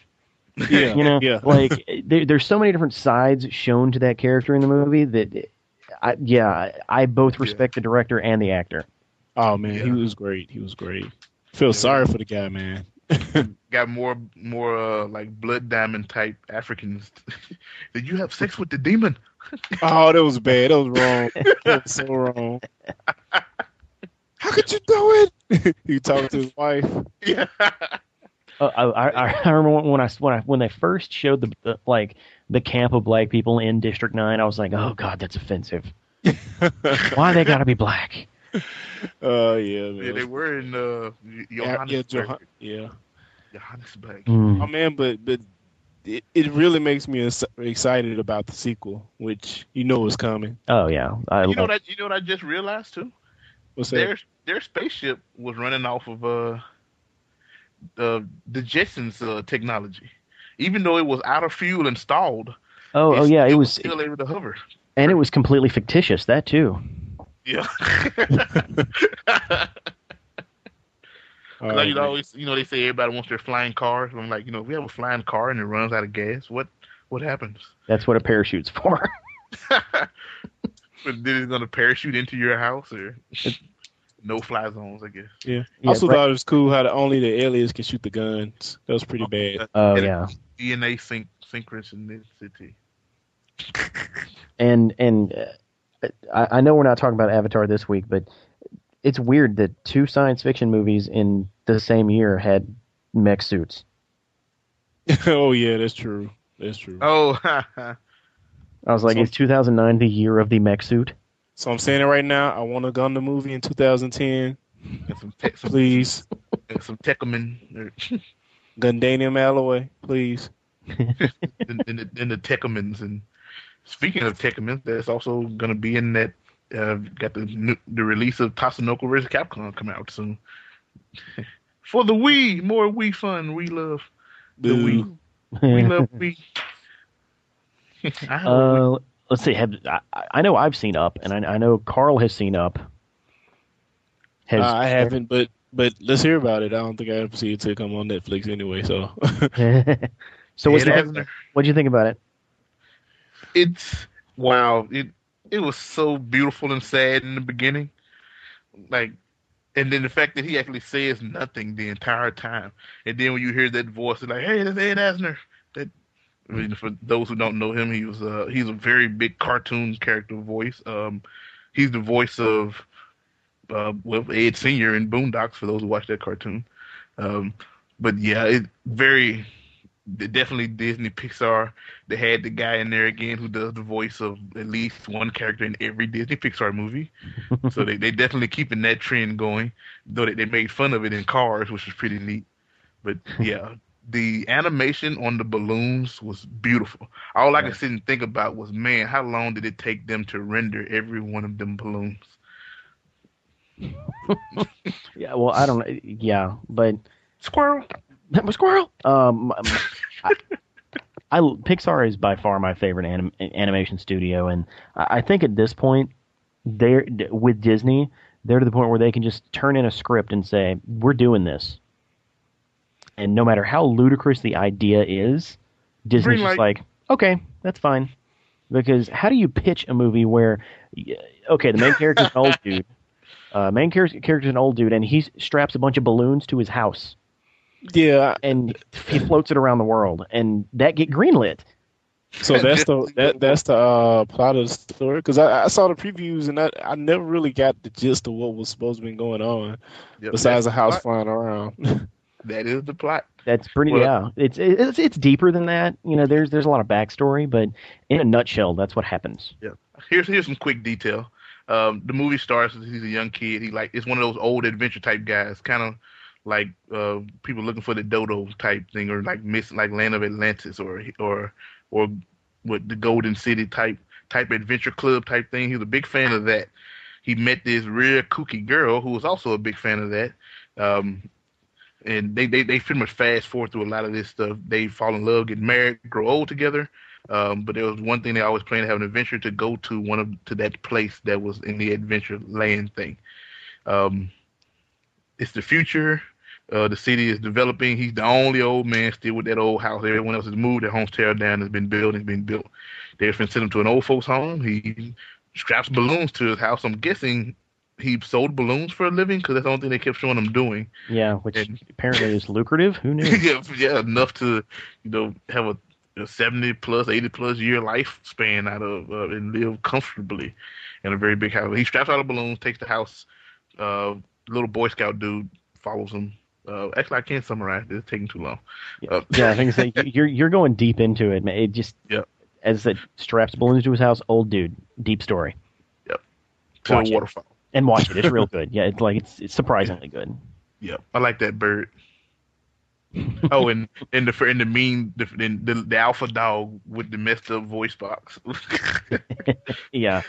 Yeah, You know, yeah. like there, there's so many different sides shown to that character in the movie that, I, yeah, I- I both Yeah. respect the director and the actor. Oh man, he was great. He was great. Feel Yeah. sorry for the guy, man. got more more uh, like blood diamond type Africans. Did you have sex with the demon? Oh, that was bad. That was wrong. that was so wrong. How could you do it? he talked to his wife. Yeah. Uh, I, I I remember when I when I when they first showed the, the like the camp of black people in District Nine, I was like, oh god, that's offensive. Why they gotta be black? Oh yeah, yeah, they were in uh, Yeah, yeah, Johannesburg. Yeah. Johannesburg. Mm. Oh man, but but it, it really makes me excited about the sequel, which you know is coming. Oh yeah, I You know love. that you know what I just realized too? What's that? Their their spaceship was running off of uh the the Jetsons uh, technology. Even though it was out of fuel and stalled, Oh oh it's- yeah, it was still able to hover. and it was completely fictitious. That too. Yeah. All Like right, you man. always, you know, they say everybody wants their flying cars. I'm like, you know, if we have a flying car and it runs out of gas, what what happens? That's what a parachute's for. But then it's gonna parachute into your house or no fly zones, I guess. Yeah. Yeah, also right. thought it was cool how the, only the aliens can shoot the guns. That was pretty bad. Oh And yeah, DNA sync synchronicity. and and uh, I, I know we're not talking about Avatar this week, but it's weird that two science fiction movies in the same year had mech suits. oh yeah, that's true. That's true. Oh, I was like, So- is 2009 the year of the mech suit? So I'm saying it right now. I want a Gundam movie in 2010. and some te- some, Please, and some Tekkaman Gundanium alloy, please. and, in the in the Tekkamans. And speaking of Tekkamans, that's also gonna be in that. Uh, got the new, the release of Tatsunoko vs. Capcom coming out soon. For the Wii, more Wii fun, we love the Boo. Wii. We love Wii. I Wii. uh, let's see. Have, I, I know I've seen Up, and I, I know Carl has seen Up. Has, Uh, I haven't, but but let's hear about it. I don't think I ever see it till it come on Netflix anyway. So so what's Ed the, what'd you think about it? It's wow it it was so beautiful and sad in the beginning. Like and then the fact that he actually says nothing the entire time. And then when you hear that voice it's like hey that's ed asner. That I mean, for those who don't know him he was uh he's a very big cartoon character voice. Um he's the voice of uh well ed senior in boondocks for those who watch that cartoon. Um but yeah it very definitely disney pixar they had the guy in there again who does the voice of at least one character in every Disney Pixar movie. so they they definitely keeping that trend going. Though they, they made fun of it in Cars, which was pretty neat. But yeah, the animation on the balloons was beautiful. All I could sit and think about was, man, how long did it take them to render every one of them balloons? Yeah, well, I don't know. Yeah, but Squirrel. Squirrel. Um, I, I Pixar is by far my favorite anim, animation studio, and I, I think at this point, they're with Disney, they're to the point where they can just turn in a script and say, "We're doing this," and no matter how ludicrous the idea is, Disney's just like, "Okay, that's fine." Because how do you pitch a movie where, okay, the main character's an old dude, uh, main character character's an old dude, and he straps a bunch of balloons to his house yeah, and he floats it around the world, and that get greenlit. so that's the that that's the uh, plot of the story. Because I, I saw the previews and I, I never really got the gist of what was supposed to be going on Yep, besides a that's house the flying around. That is the plot. That's pretty. Well- yeah, it's it's it's deeper than that. You know, there's there's a lot of backstory, but in a nutshell, that's what happens. Yeah. Here's here's some quick detail. Um, the movie starts. He's a young kid. He like it's one of those old adventure type guys, kind of like uh, people looking for the Dodo type thing, or like miss like Land of Atlantis, or or or what the Golden City type type adventure club type thing. He was a big fan of that. He met this real kooky girl who was also a big fan of that. Um, and they, they they pretty much fast forward through a lot of this stuff. They fall in love, get married, grow old together. Um, but there was one thing they always planned to have an adventure to go to one of to that place that was in the adventure land thing. Um, it's the future. Uh, the city is developing. He's the only old man still with that old house. Everyone else has moved. Their home's teared down. Has been built. Has been built. They've been sent him to an old folks' home. He straps balloons to his house. I'm guessing he sold balloons for a living because that's the only thing they kept showing him doing. Yeah, which And- apparently is lucrative. Who knew? yeah, yeah, enough to you know have a, a seventy plus, eighty plus year lifespan out of uh, and live comfortably in a very big house. He straps out of balloons, takes the house uh, little Boy Scout dude follows him. Uh, actually, I can't summarize. It's taking too long. Yeah, Uh, yeah I think it's like, you're you're going deep into it. man. It just Yep. as it straps balloons to his house. Old dude, deep story, Yep. to Watch the it. waterfall. and watch it. It's real good. Yeah, it's like it's it's surprisingly good. Yep, I like that bird. oh, and and the in the mean the, the the alpha dog with the messed up voice box. Yeah,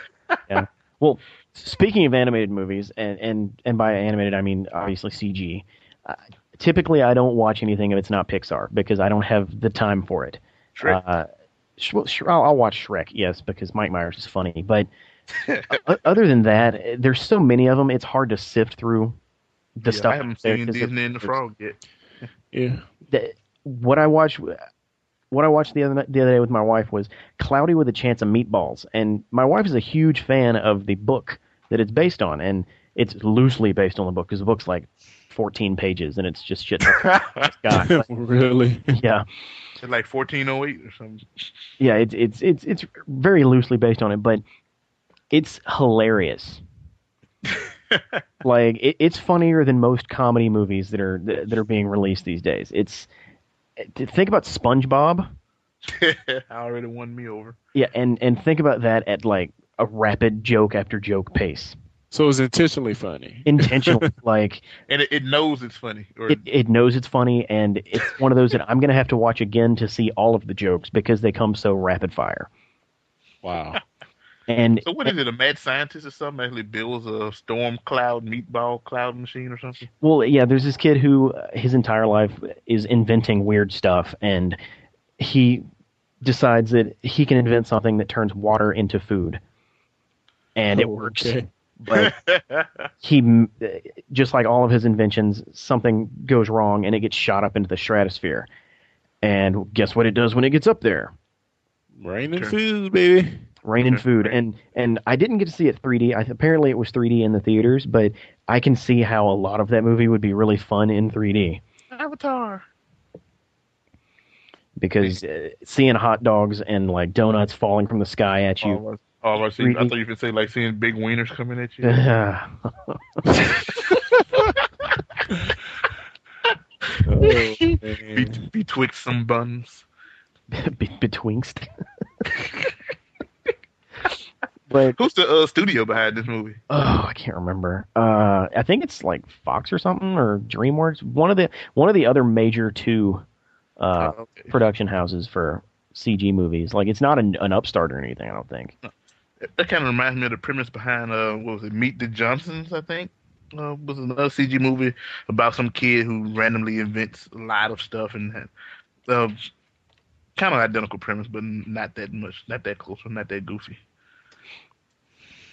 yeah. Well, speaking of animated movies, and and and by animated I mean obviously CG. Uh, typically, I don't watch anything if it's not Pixar because I don't have the time for it. Shrek. Uh, sh- well, sh- I'll, I'll watch Shrek, yes, because Mike Myers is funny. But other than that, there's so many of them. It's hard to sift through the Yeah, stuff. I haven't there seen 'cause Disney and the Frog yet. Yeah. the, what I watched what I watched the other night- the other day with my wife was Cloudy with a Chance of Meatballs, and my wife is a huge fan of the book that it's based on, and it's loosely based on the book because the book's like 14 pages and it's just shit. God, really? yeah, It's like 1408 or something. yeah, it's it's it's it's very loosely based on it, but it's hilarious. like it, it's funnier than most comedy movies that are that are being released these days. It's think about SpongeBob. I already won me over. Yeah, and and think about that at like a rapid joke after joke pace, So it's intentionally funny. intentionally. like And it, it knows it's funny. Or it, it knows it's funny, and it's one of those that I'm gonna have to watch again to see all of the jokes because they come so rapid fire. Wow. And so what is it? A mad scientist or something actually builds a storm cloud meatball cloud machine or something? well, yeah, there's this kid who uh, his entire life is inventing weird stuff, and he decides that he can invent something that turns water into food, and it Oh, works. okay. But he just like all of his inventions something goes wrong and it gets shot up into the stratosphere. And guess what it does when it gets up there? Rain and food, baby. rain and food. And and i didn't get to see it 3d I, apparently it was 3d in the theaters but i can see how a lot of that movie would be really fun in 3d Avatar. because uh, seeing hot dogs and like donuts falling from the sky at you Oh, I- see, I thought you could say like seeing big wieners coming at you. Oh, Be, betwixt some buns. Be- betwixt but Who's the uh, studio behind this movie? Oh, I can't remember. Uh, I think it's like Fox or something or DreamWorks. One of the one of the other major two uh, Oh, okay. production houses for CG movies. Like it's not an, an upstart or anything. I don't think. That kind of reminds me of the premise behind uh, what was it, Meet the Johnsons? I think uh, was another CG movie about some kid who randomly invents a lot of stuff and uh, kind of identical premise, but not that much, not that close, or not that goofy.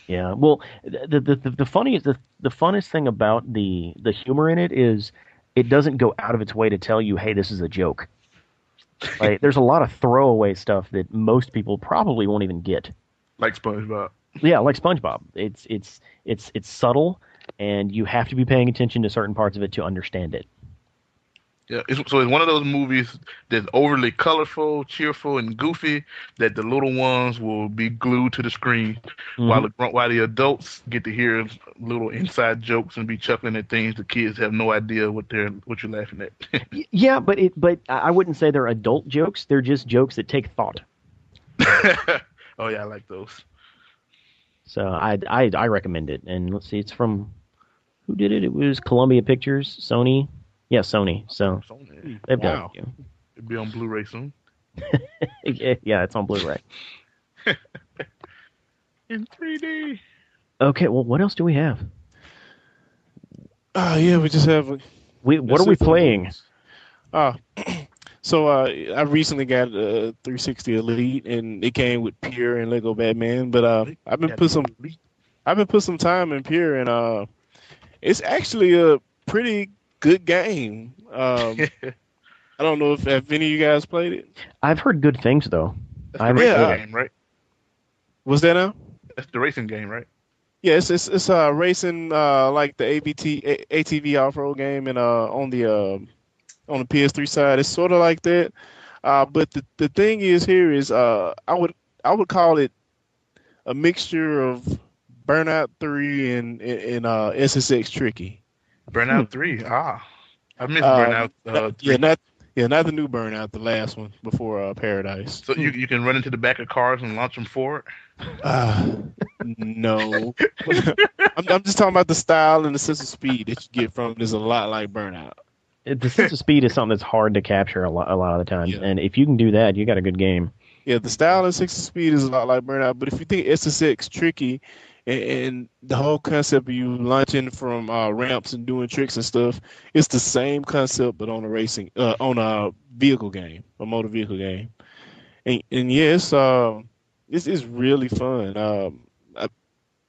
Yeah. Well, the the the, the funniest the, the funnest thing about the the humor in it is it doesn't go out of its way to tell you, hey, this is a joke. Like there's a lot of throwaway stuff that most people probably won't even get. Like SpongeBob. Yeah, like SpongeBob. It's it's it's it's subtle, and you have to be paying attention to certain parts of it to understand it. Yeah, it's, so it's one of those movies that's overly colorful, cheerful, and goofy that the little ones will be glued to the screen, mm-hmm. while the while the adults get to hear little inside jokes and be chuckling at things the kids have no idea what they're what you're laughing at. Yeah, but it but I wouldn't say they're adult jokes. They're just jokes that take thought. oh yeah, I like those. So I I I recommend it. And let's see, it's from who did it? It was Columbia Pictures, Sony. Yeah, Sony. So It's on there. they've Wow. done It'll be on Blu-ray soon. Yeah, it's on Blu-ray. In 3D. Okay, well, what else do we have? Oh yeah, we just have. We what are we it for the playing? movies. Ah, so uh, I recently got a 360 Elite, and it came with Pure and Lego Batman. But uh, I've been put some, I've been put some time in Pure, and uh, it's actually a pretty good game. Um, I don't know if have any of you guys played it. I've heard good things though. That's I the racing yeah. game, right? Was that now? That's the racing game, right? Yeah, it's it's, it's uh racing uh like the ABT A- ATV off road game and uh on the uh on the PS3 side it's sort of like that. Uh, but the the thing is here is uh I would I would call it a mixture of Burnout Three and and uh SSX Tricky. Burnout Three. Ah, I missed Uh, Burnout. Uh, yeah, 3. not yeah, not the new Burnout, the last one before uh, Paradise. so you you can run into the back of cars and launch them forward. Uh, no, I'm, I'm just talking about the style and the sense of speed that you get from it is a lot like Burnout. The sense of speed is something that's hard to capture a lot, a lot of the time, Yeah. and if you can do that, you got a good game. Yeah, the style and sense of speed is a lot like Burnout, but if you think SSX tricky and, and the whole concept of you launching from uh, ramps and doing tricks and stuff, it's the same concept but on a racing uh, on a vehicle game, a motor vehicle game. And and yes, uh, this is really fun. Um, I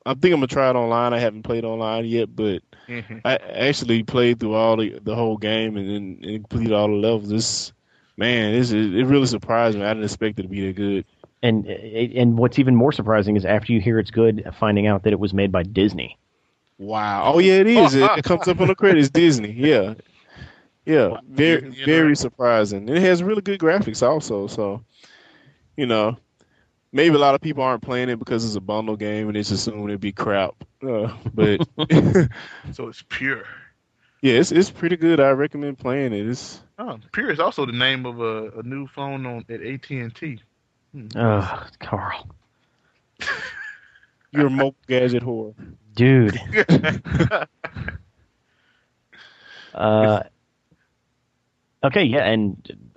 I think I'm gonna try it online. I haven't played online yet, but hmm I actually played through all the the whole game and then and completed all the levels. This man, this it really surprised me. I didn't expect it to be that good. And and what's even more surprising is after you hear it's good, finding out that it was made by Disney. Wow. Oh yeah, it is. It, it comes up on the credits. Disney. Yeah. Yeah. Very You- you very surprising. It has really good graphics also. So, you know, maybe a lot of people aren't playing it because it's a bundle game and it's assumed it'd be crap. Uh, but So it's pure. yeah, it's it's pretty good. I recommend playing it. It's Oh, pure is also the name of a, a new phone on at AT and T. Ugh, Carl, you're a mobile gadget whore. dude. Uh, okay, yeah, and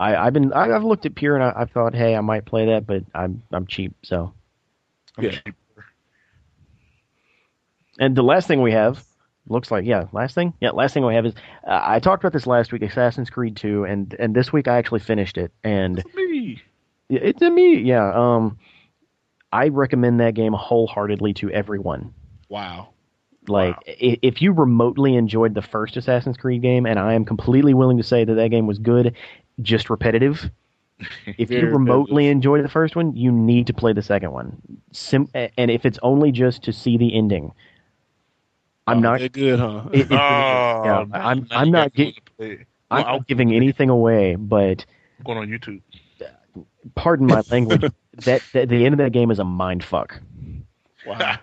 I, I've been I, I've looked at Pure and I, I thought, hey, I might play that, but I'm I'm cheap, so. Yeah. And the last thing we have looks like yeah, last thing, yeah, last thing we have is uh, I talked about this last week, Assassin's Creed 2, and and this week I actually finished it, and it's Me. it's a me, yeah. Um, I recommend that game wholeheartedly to everyone. Wow. Like, Wow. if you remotely enjoyed the first Assassin's Creed game, and I am completely willing to say that that game was good, just repetitive. If you remotely repetitive. enjoyed the first one, you need to play the second one. Sim- and if it's only just to see the ending, I'm Oh, not. Good, huh? It- it- Oh, yeah, I'm- I'm not got me get- to play it. I'm I'll- not giving anything away, but I'm going on YouTube. pardon my language. that, that the end of that game is a mind fuck. wow.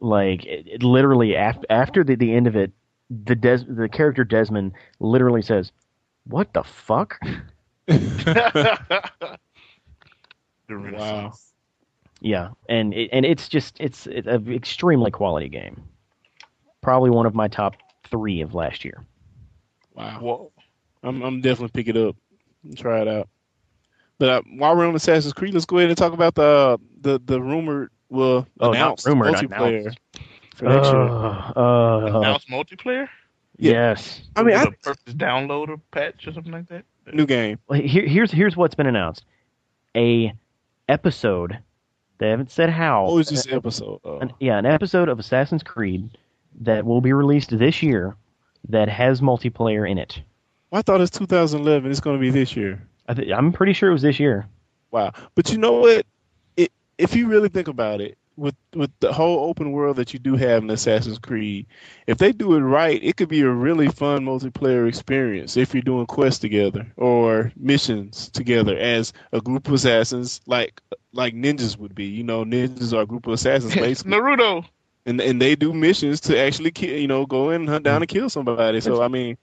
like it, it literally after after the, the end of it the Des, the character Desmond literally says what the fuck Wow. Yeah and it, and it's just it's, it's an extremely quality game probably one of my top three of last year Wow. Whoa. I'm I'm definitely pick it up and try it out. But uh, while we're on Assassin's Creed, let's go ahead and talk about the the the rumored well Oh, announced rumored, multiplayer announced. for next year. uh, uh, Announced multiplayer? Yeah. yes I mean, With I, a purpose downloader patch or something like that? new game. Here, here's here's what's been announced a episode they haven't said how What was this episode? Uh, an, yeah, an episode of Assassin's Creed that will be released this year that has multiplayer in it. I thought it's 2011. It's going to be this year. I th- I'm pretty sure it was this year. Wow. But you know what? It, if you really think about it, with with the whole open world that you do have in Assassin's Creed, if they do it right, it could be a really fun multiplayer experience if you're doing quests together or missions together as a group of assassins, like like ninjas would be. You know, ninjas are a group of assassins basically, Naruto. and and they do missions to actually kill, you know, go in, hunt down, and kill somebody. So I mean,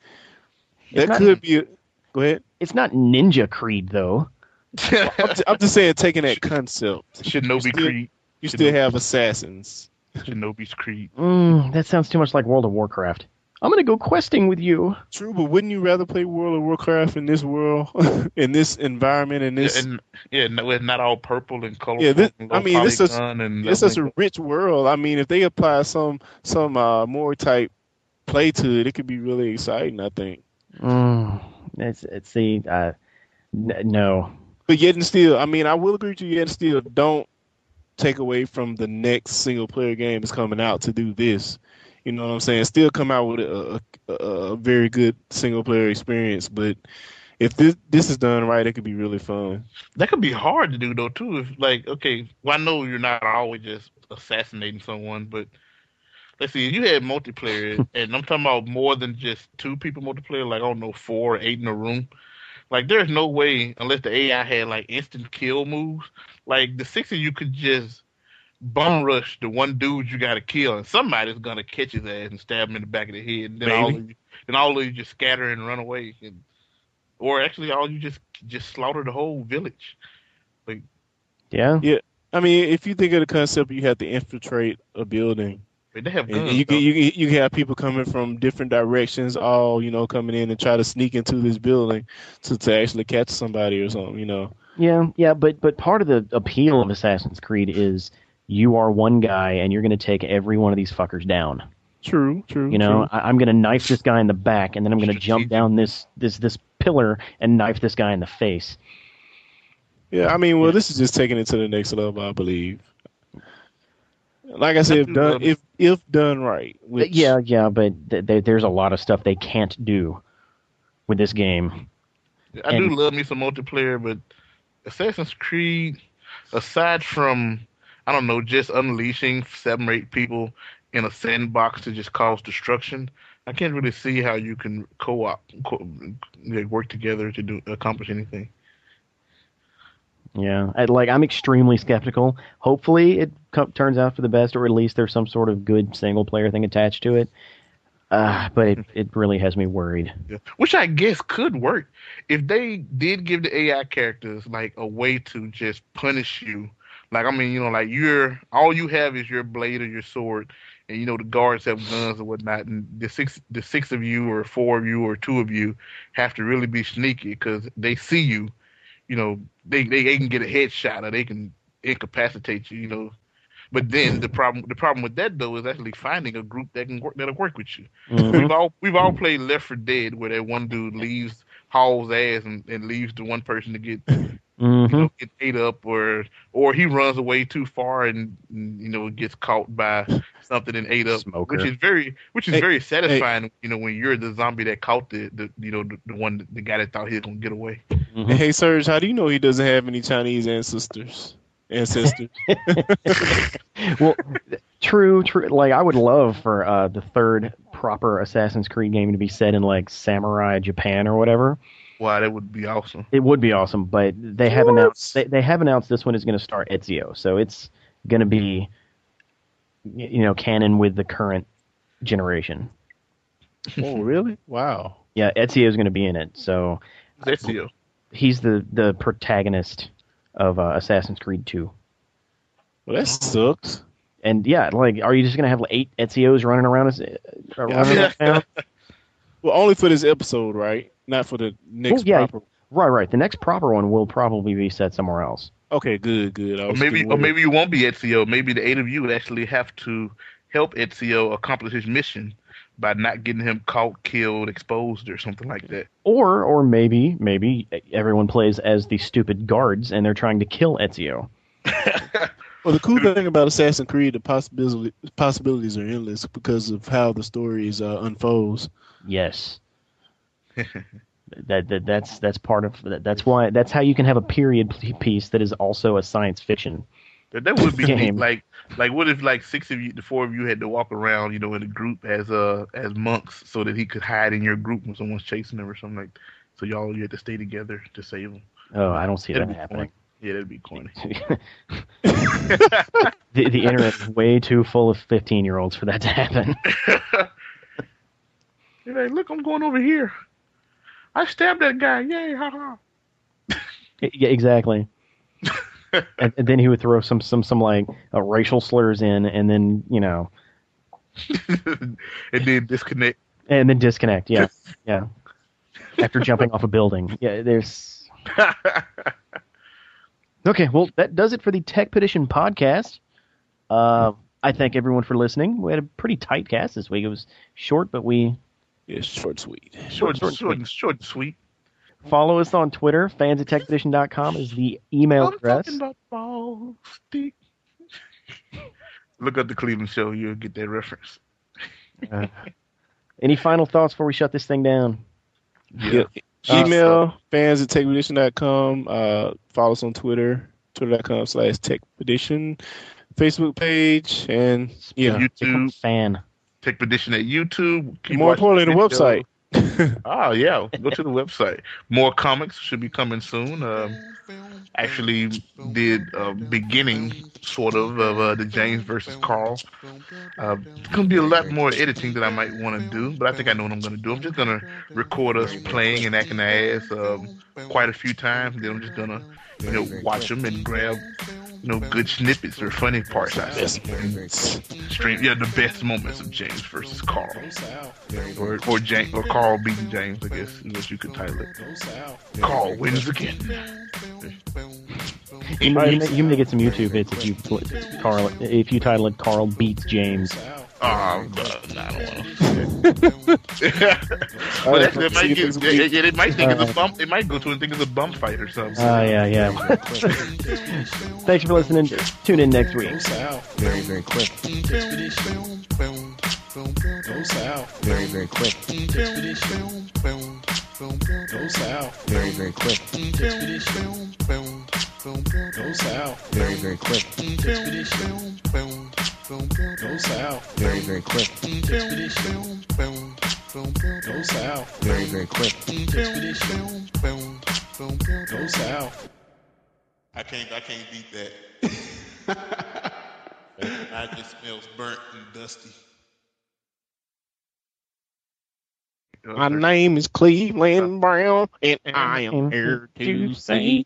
that not- could be. A, go ahead. It's not Ninja Creed though. I'm, just, I'm just saying, taking that concept. Shinobi Still- Creed. You still have assassins. Shinobi's Creed. Mm, that sounds too much like World of Warcraft. I'm gonna go questing with you. True, but wouldn't you rather play World of Warcraft in this world, in this environment, in this? Yeah, and yeah, no, not all purple and colorful. Yeah, this- and I mean, this is- polygon and it's such a rich world. I mean, if they apply some some uh, more type play to it, it could be really exciting. I think. Mm, it's it's the uh, n- no. But yet and still, I mean, I will agree with you. Yet and still, don't take away from the next single player game that's coming out to do this. You know what I'm saying? Still come out with a, a, a very good single player experience. But if this this is done right, it could be really fun. That could be hard to do though too. If like, okay, well I know you're not always just assassinating someone, but let's see, if you had multiplayer, and I'm talking about more than just two people multiplayer, like I don't know, four or eight in a room. Like there's no way unless the AI had like instant kill moves. Like the six of you could just bum rush the one dude you got to kill, and somebody's gonna catch his ass and stab him in the back of the head. And then all of you, then all of you just scatter and run away, and or actually all you just just slaughter the whole village. Like Yeah. Yeah. I mean, if you think of the concept, you have to infiltrate a building, they have and guns. you can you can you can have people coming from different directions, all you know, coming in and try to sneak into this building to to actually catch somebody or something. You know. Yeah, yeah, but but part of the appeal of Assassin's Creed is you are one guy and you're going to take every one of these fuckers down. True. True. You know, true. I, I'm going to knife this guy in the back, and then I'm going to jump down this this this pillar and knife this guy in the face. Yeah, I mean, well, this is just taking it to the next level, I believe. Like I said, if done if if done right, uh, which, yeah, yeah, but th- th- there's a lot of stuff they can't do with this game. I do love me some multiplayer, but Assassin's Creed, aside from I don't know, just unleashing seven or eight people in a sandbox to just cause destruction, I can't really see how you can co-op, co- work together to do accomplish anything. Yeah, I, like I'm extremely skeptical. Hopefully, it co- turns out for the best, or at least there's some sort of good single player thing attached to it. Uh, but it, it really has me worried. Yeah. Which I guess could work if they did give the AI characters like a way to just punish you. Like I mean, you know, like you're all you have is your blade or your sword, and you know the guards have guns or whatnot, and the six the six of you or four of you or two of you have to really be sneaky because they see you. You know, they, they they can get a headshot or they can incapacitate you. You know. But then the problem the problem with that though is actually finding a group that can work that'll work with you. Mhm. We've all we've all played Left 4 Dead where that one dude leaves hauls ass and, and leaves the one person to get you Mhm. know get ate up or or he runs away too far and, and, you know gets caught by something and ate up Smoker. which is very which is Hey, very satisfying you know when you're the zombie that caught the, the you know the, the one the guy that thought he was gonna get away Mhm. Hey, Serge, how do you know he doesn't have any Chinese ancestors? Ancestors. well, true, true. Like I would love for uh, the third proper Assassin's Creed game to be set in like samurai Japan or whatever. Wow that would be awesome It would be awesome, but they have What? announced they, they have announced this one is going to start Ezio, so it's going to be you know canon with the current generation. oh, really? Wow. Yeah, Ezio is going to be in it, so that's you he's the the protagonist of uh, Assassin's Creed 2. Well, that sucks. And yeah, like, are you just gonna have like, eight Ezios running around us? uh, running Yeah. around town? Well, only for this episode, right? Not for the next Well, yeah. proper. Right, right. The next proper one will probably be set somewhere else. Okay, good, good. Or maybe or maybe you won't be Ezio maybe the eight of you would actually have to help Ezio accomplish his mission by not getting him caught killed exposed or something like that Or, or maybe, maybe everyone plays as the stupid guards and they're trying to kill Ezio. Well, the cool thing about Assassin's Creed, the possibility, possibilities are endless because of how the stories uh, unfolds. Yes. that, that that's that's part of that, that's why that's how you can have a period piece that is also a science fiction. But that would be neat. Game. like like what if like six of you the four of you had to walk around, you know, in a group as uh as monks so that he could hide in your group when someone's chasing him or something like so y'all you had to stay together to save him. Oh, I don't see That'd that be happening. Yeah, that'd be corny. the the internet is way too full of fifteen year olds for that to happen. You're like, look, I'm going over here. I stabbed that guy. Yay, haha. yeah, exactly. and, and then he would throw some some some like uh, racial slurs in, and then you know, and then disconnect. and then disconnect. Yeah, yeah. After jumping off a building, yeah. There's okay. Well, that does it for the Tech Petition podcast. Uh, I thank everyone for listening. We had a pretty tight cast this week. It was short, but we Yeah, short, sweet. short, Short, short, sweet. short, sweet. follow us on Twitter. Fans at techpetition.com is the email I'm address. talking about ball stick. Look up the Cleveland show. You'll get that reference. Uh, any final thoughts before we shut this thing down? Yeah. Email fans at techpedition.com. Uh, follow us on Twitter, twitter.com slash techpedition, Facebook page, and yeah. You- Become YouTube. fan. Take petition at YouTube. Keep More importantly, the video. website. Oh yeah, go to the website. More comics should be coming soon. Um, actually, did a beginning sort of, of uh, the James versus Carl. Uh, it's gonna be a lot more editing that I might want to do, but I think I know what I'm gonna do. I'm just gonna record us playing and acting ass um, quite a few times, and then I'm just gonna, you know, watch them and grab, you know, good snippets or funny parts out of them. Stream, yeah, the best moments of James versus Carl, or or James or Carl beating James, I guess is what you could title it. Carl wins again. You, may- you, may- you may get some YouTube hits if you put Carl if you title it Carl beats James. Oh, uh, no, I don't want to. but that, that might get, it, it, it might think it's a bump. It might go to and think it's a bump fight or something. Oh yeah, yeah. Thanks for listening. Tune in next week. Go south very, very quick. Go south very, very quick. Go south very, very quick. Expedition. Go south very, very quick. Expedition. Go south very, very quick. Expedition. Go south very, very quick. Expedition. Go south. I can't I can't beat that. I just smells burnt and dusty. My name is Cleveland Brown, and I am here to say